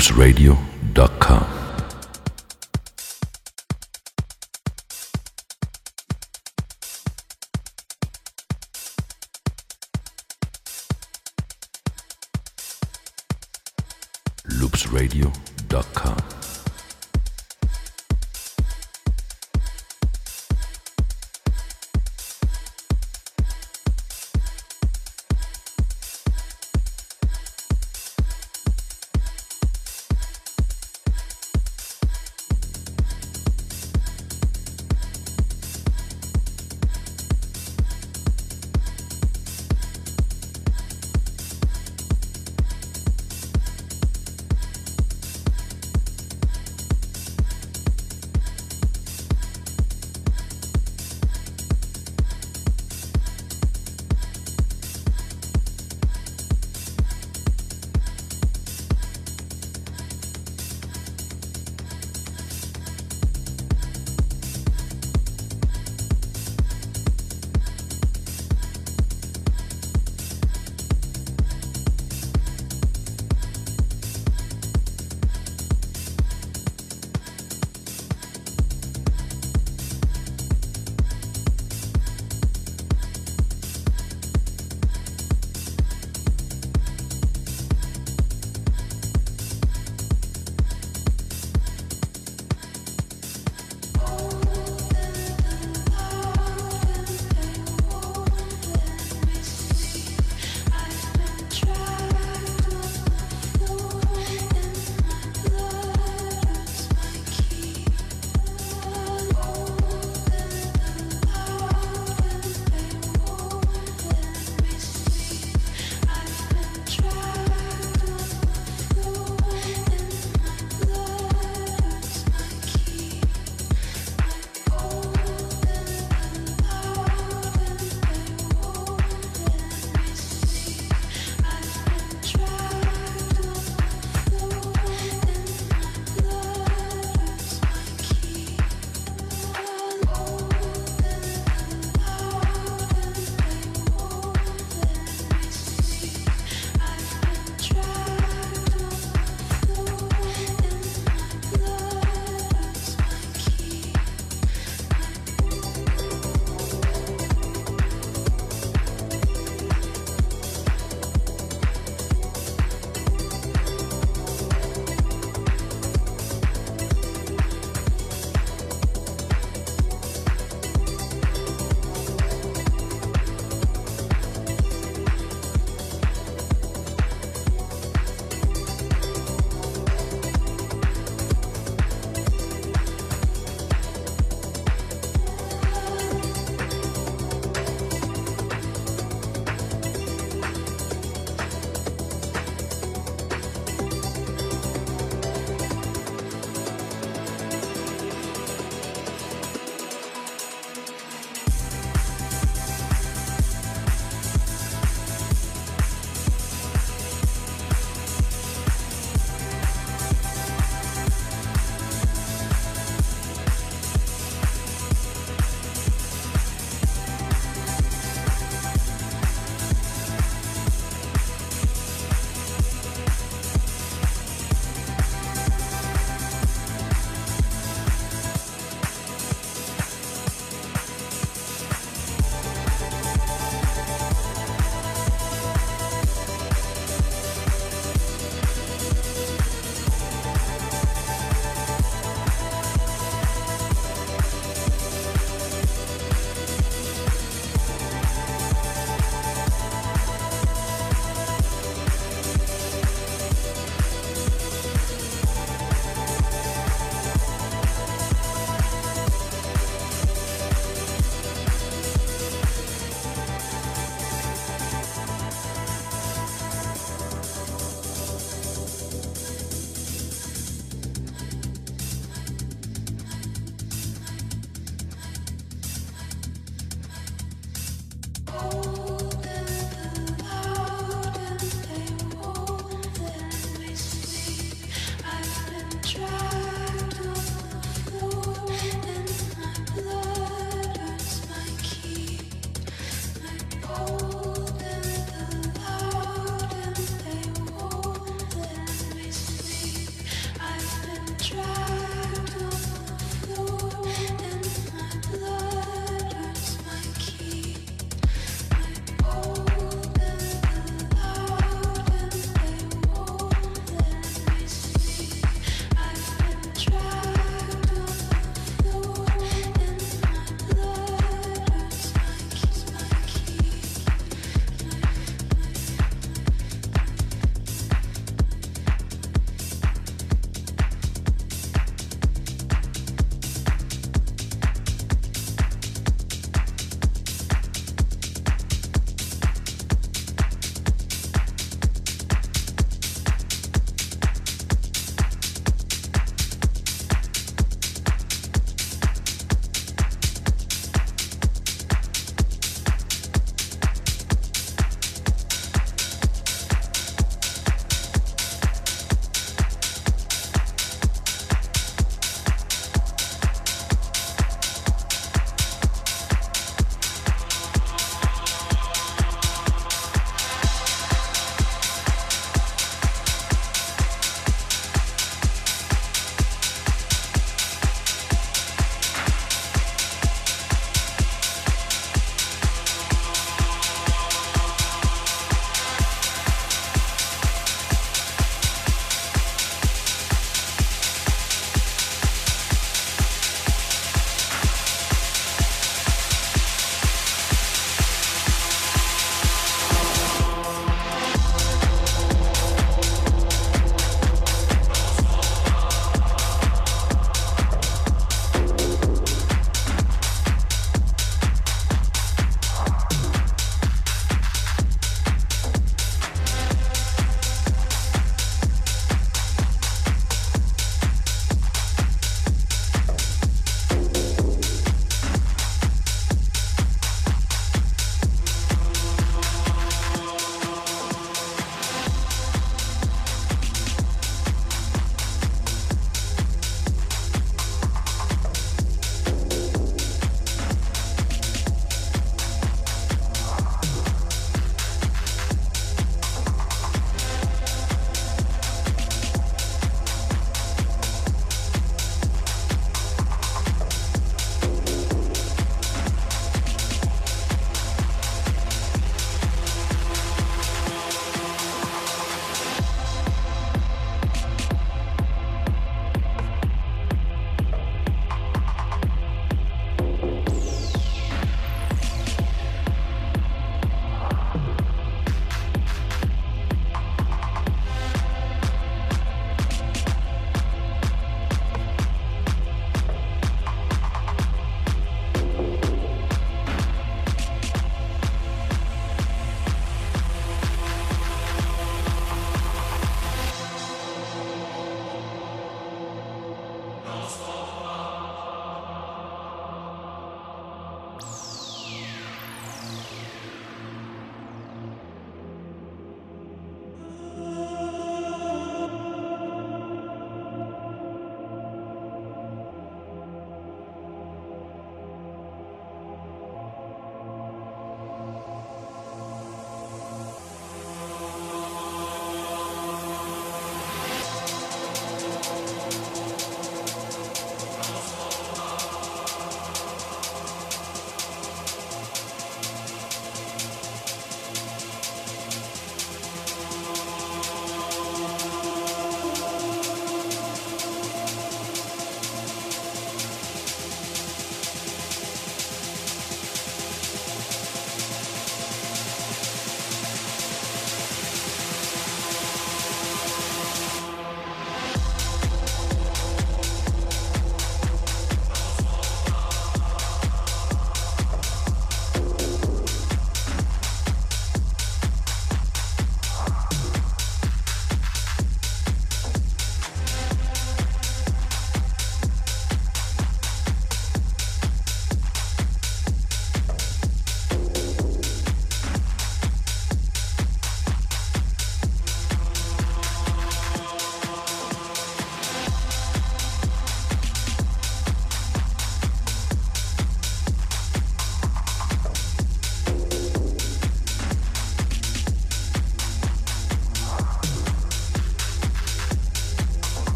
loopsradio.com. loopsradio.com.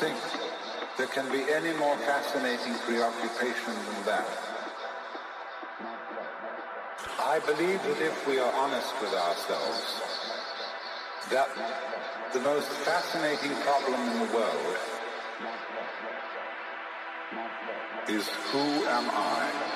think there can be any more fascinating preoccupation than that. I believe that if we are honest with ourselves, that the most fascinating problem in the world is who am I?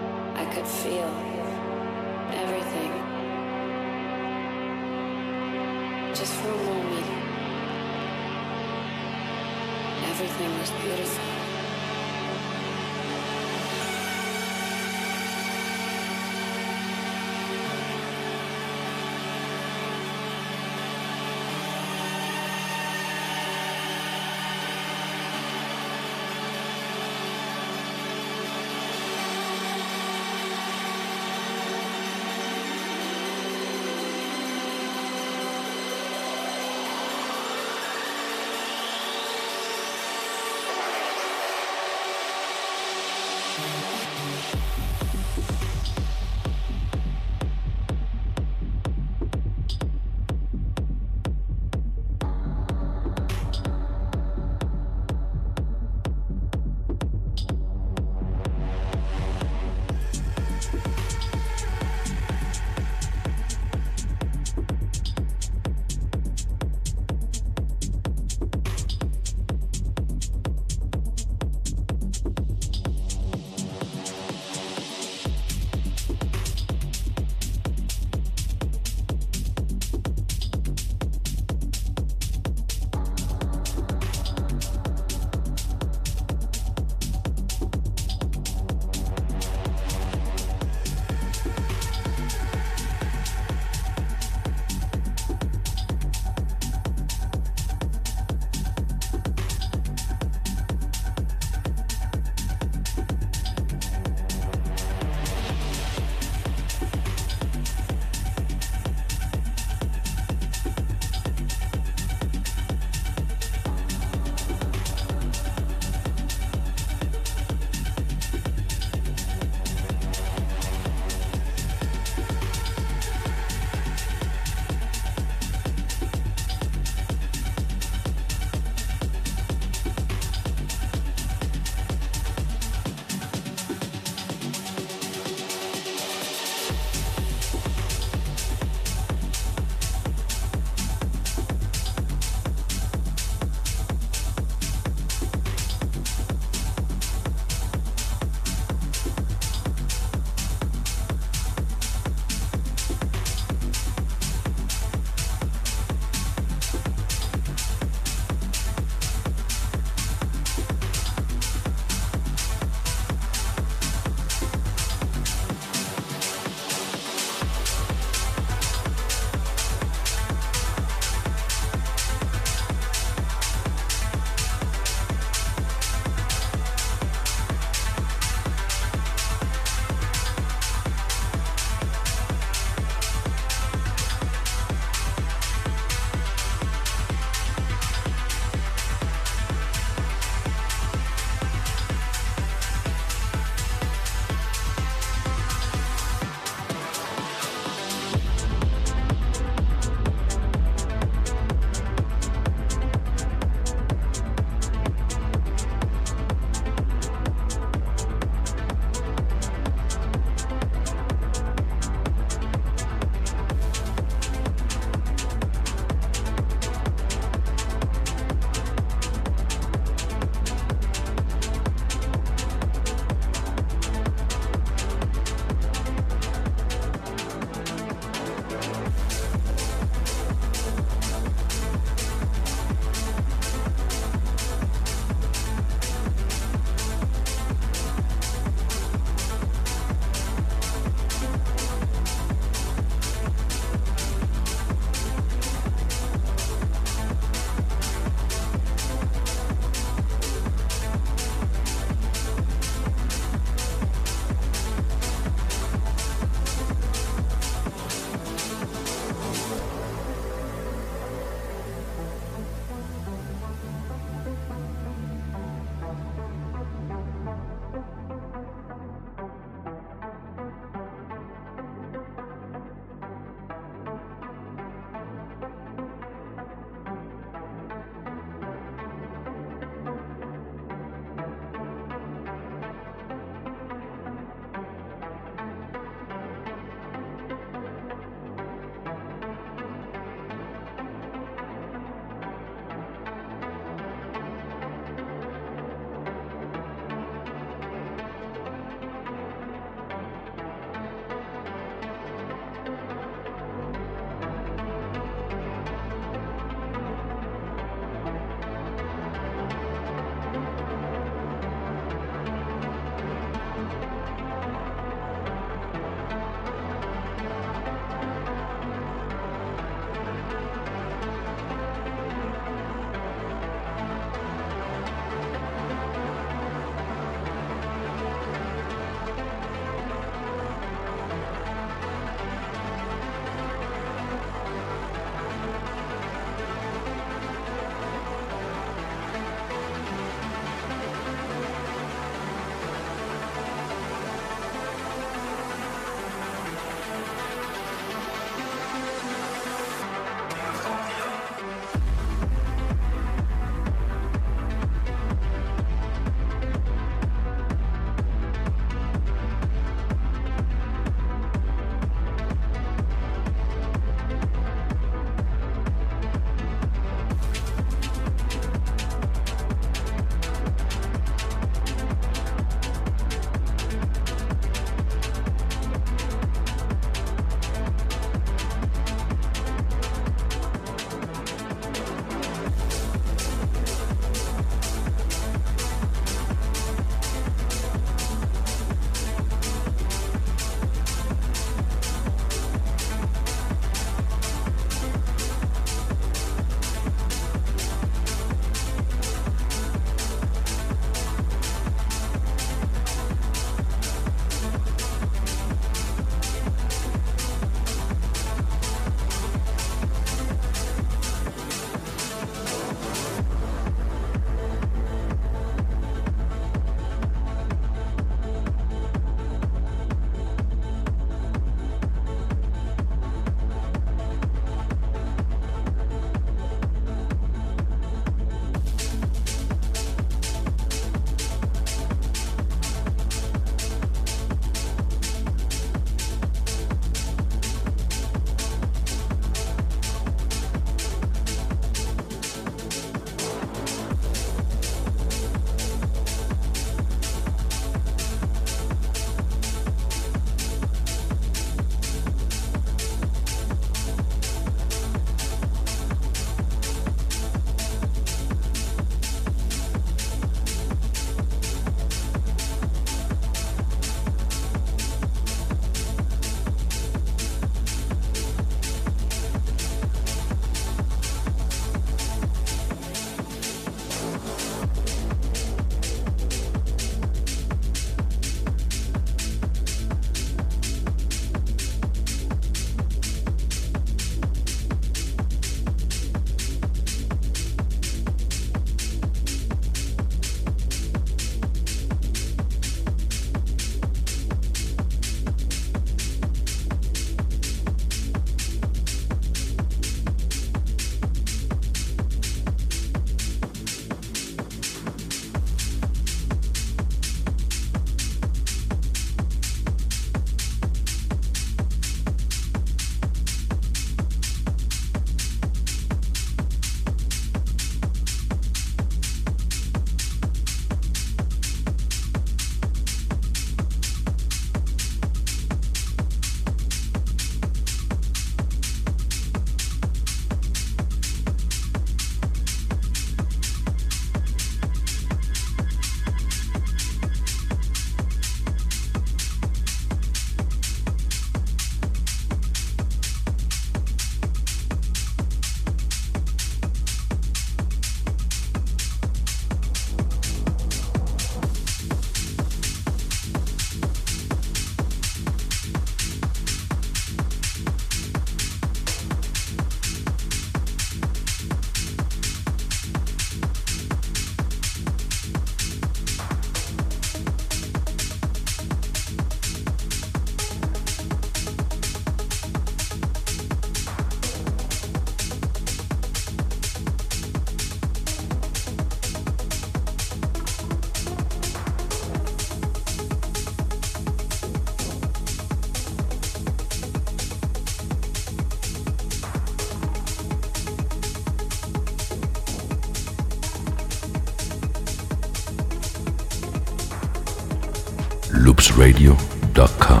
loopsradio.com.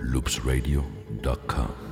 loopsradio.com.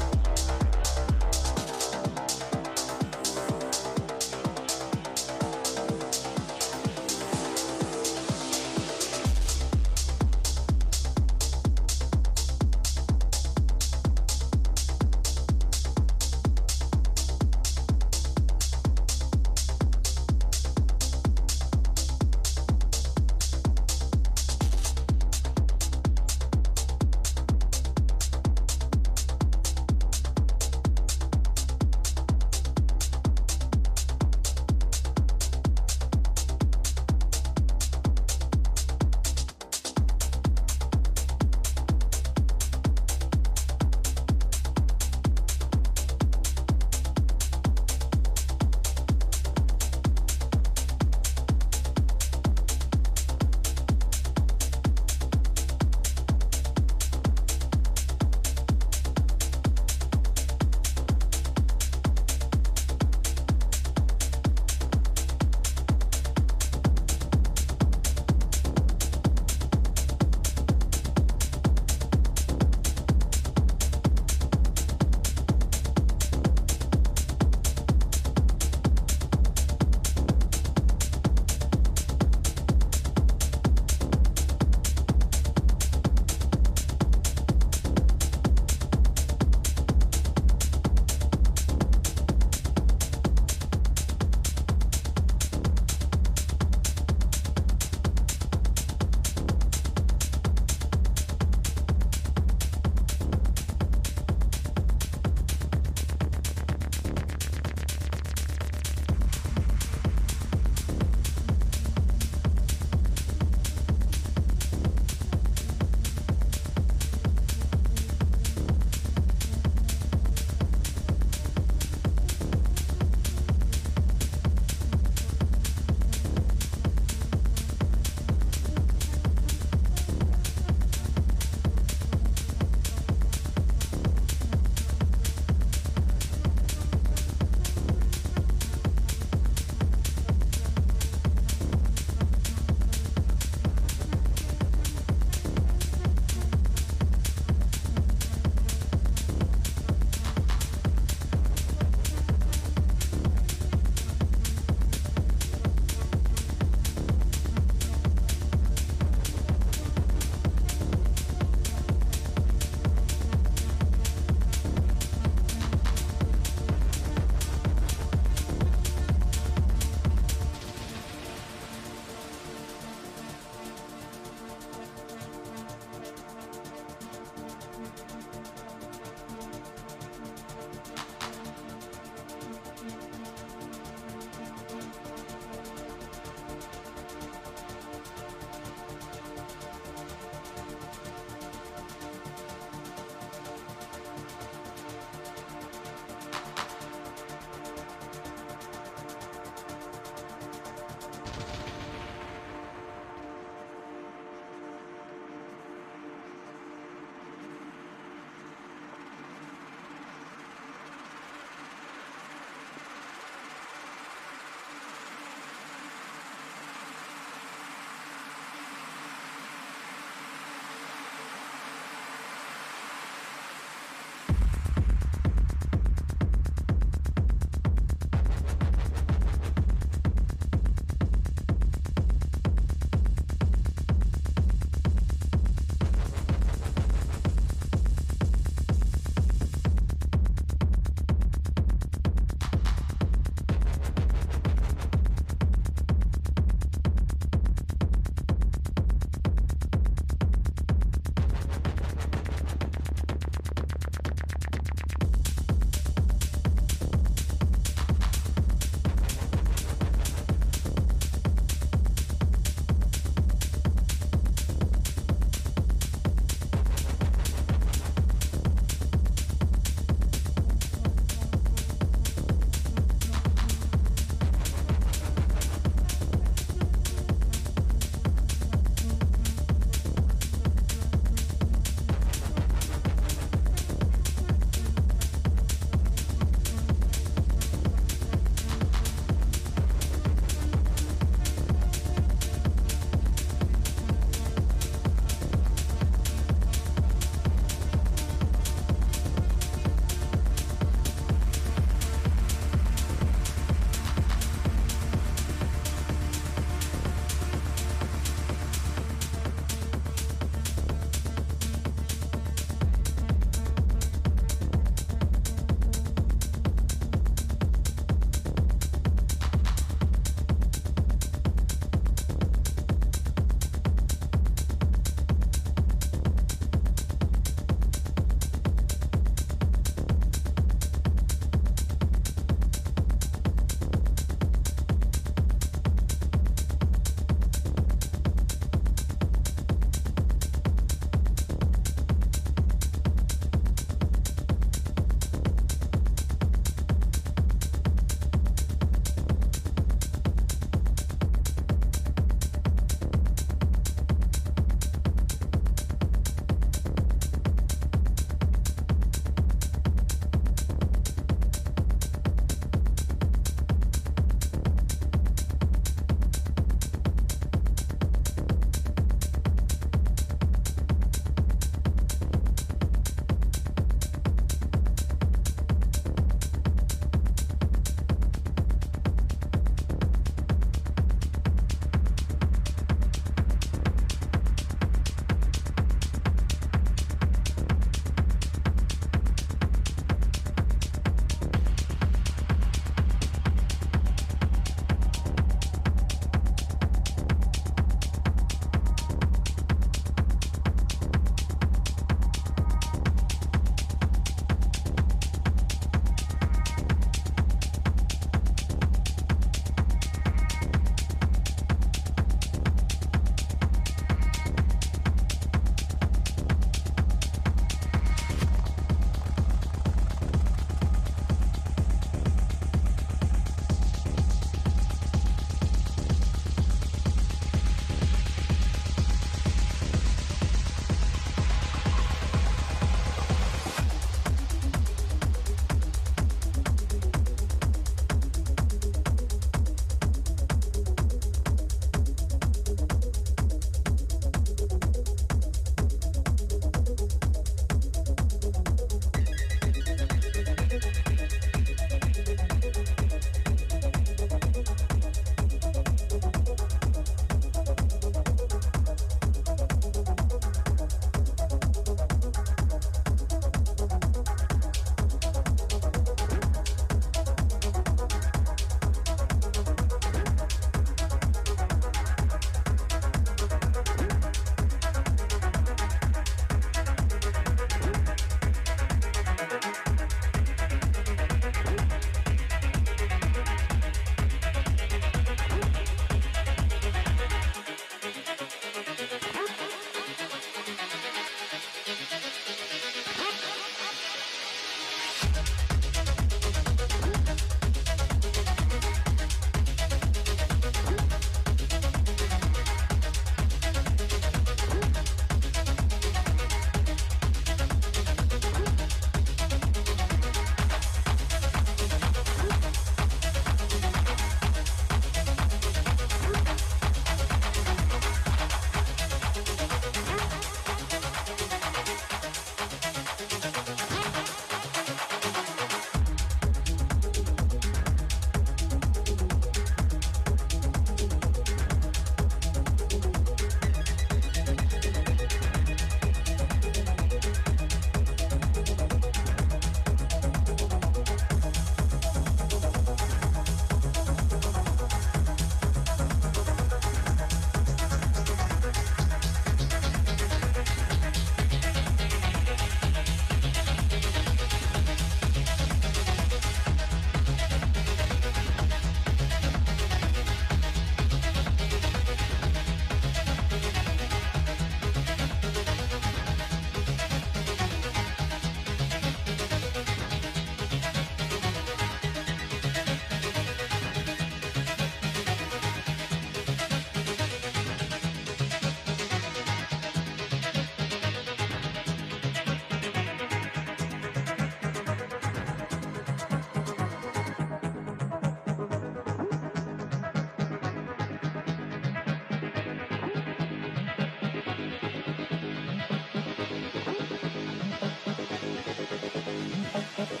Thank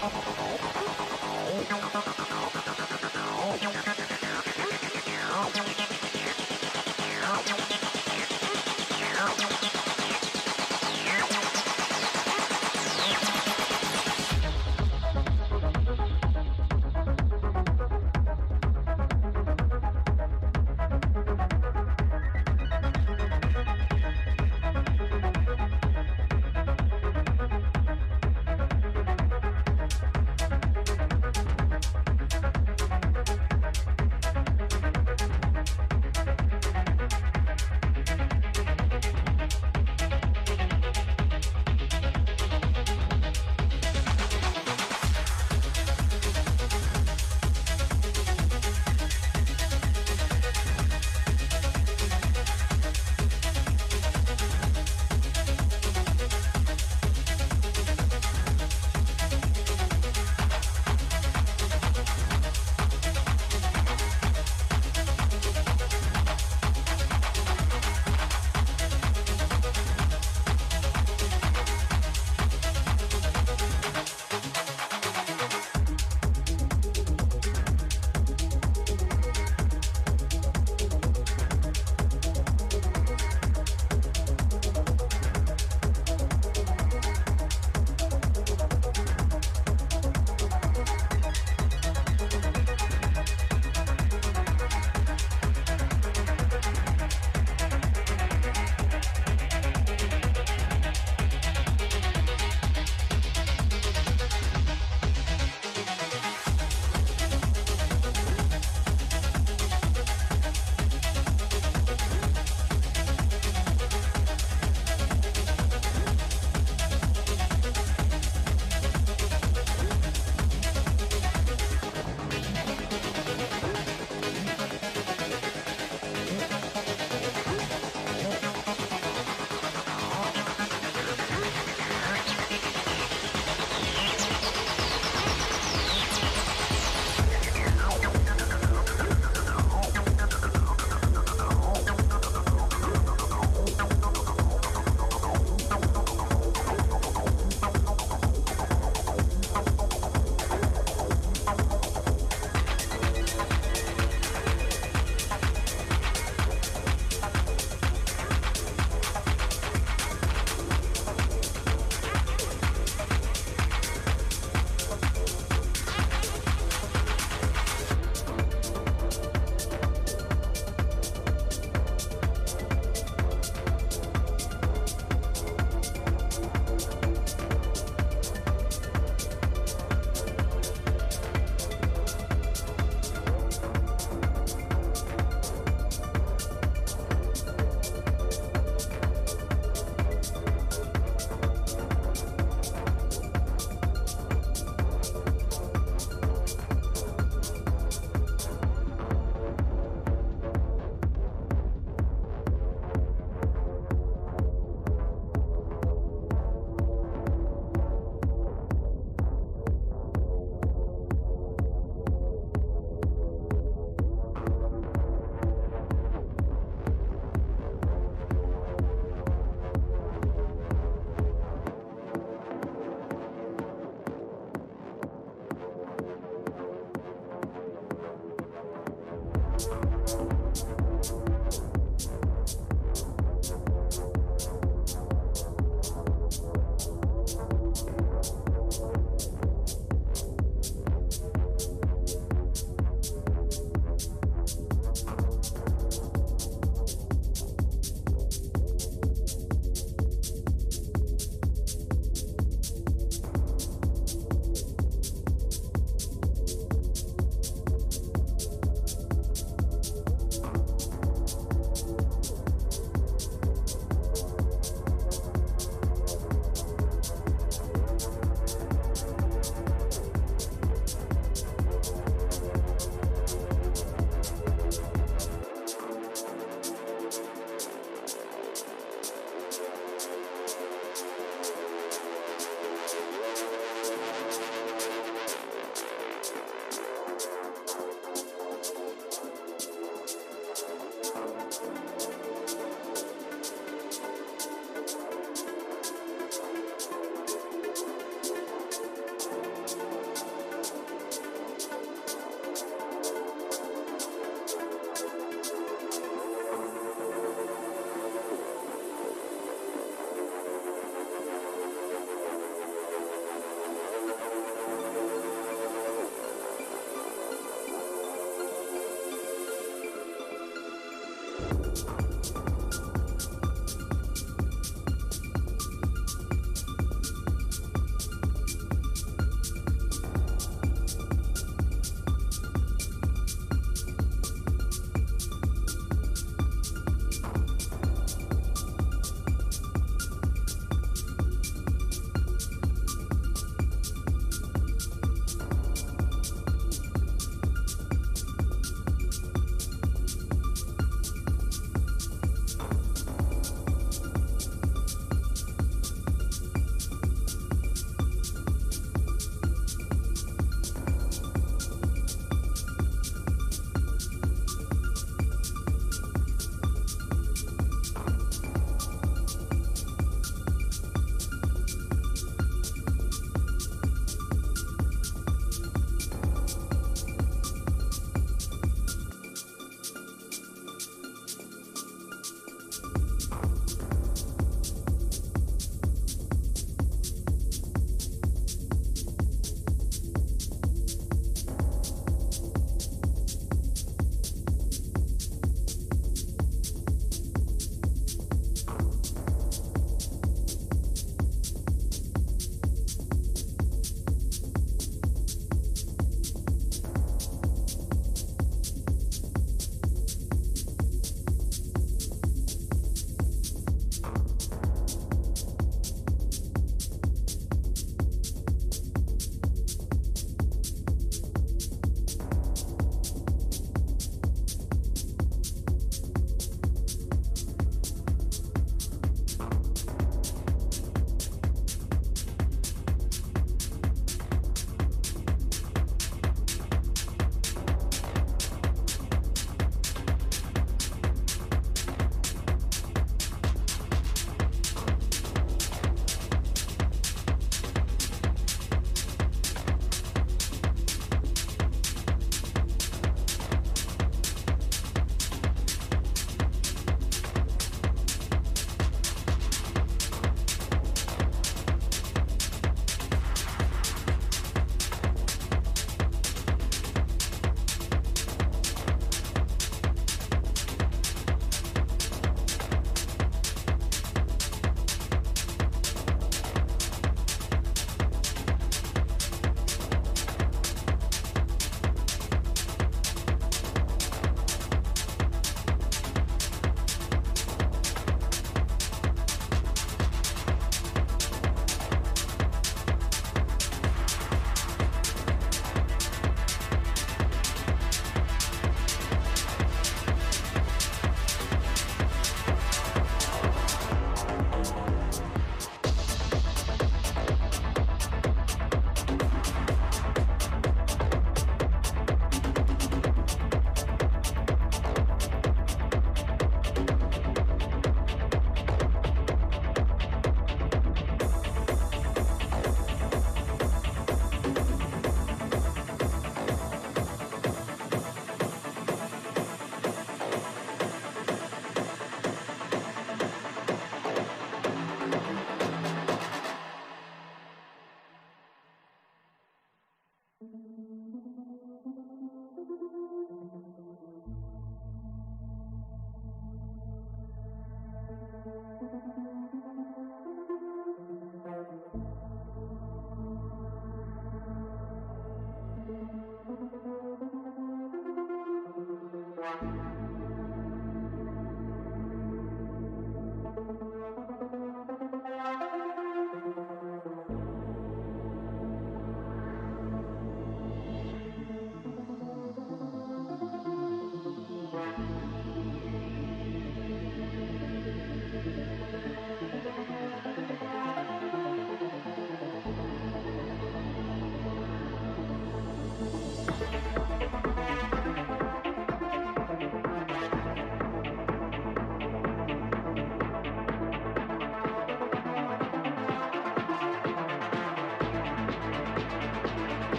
you.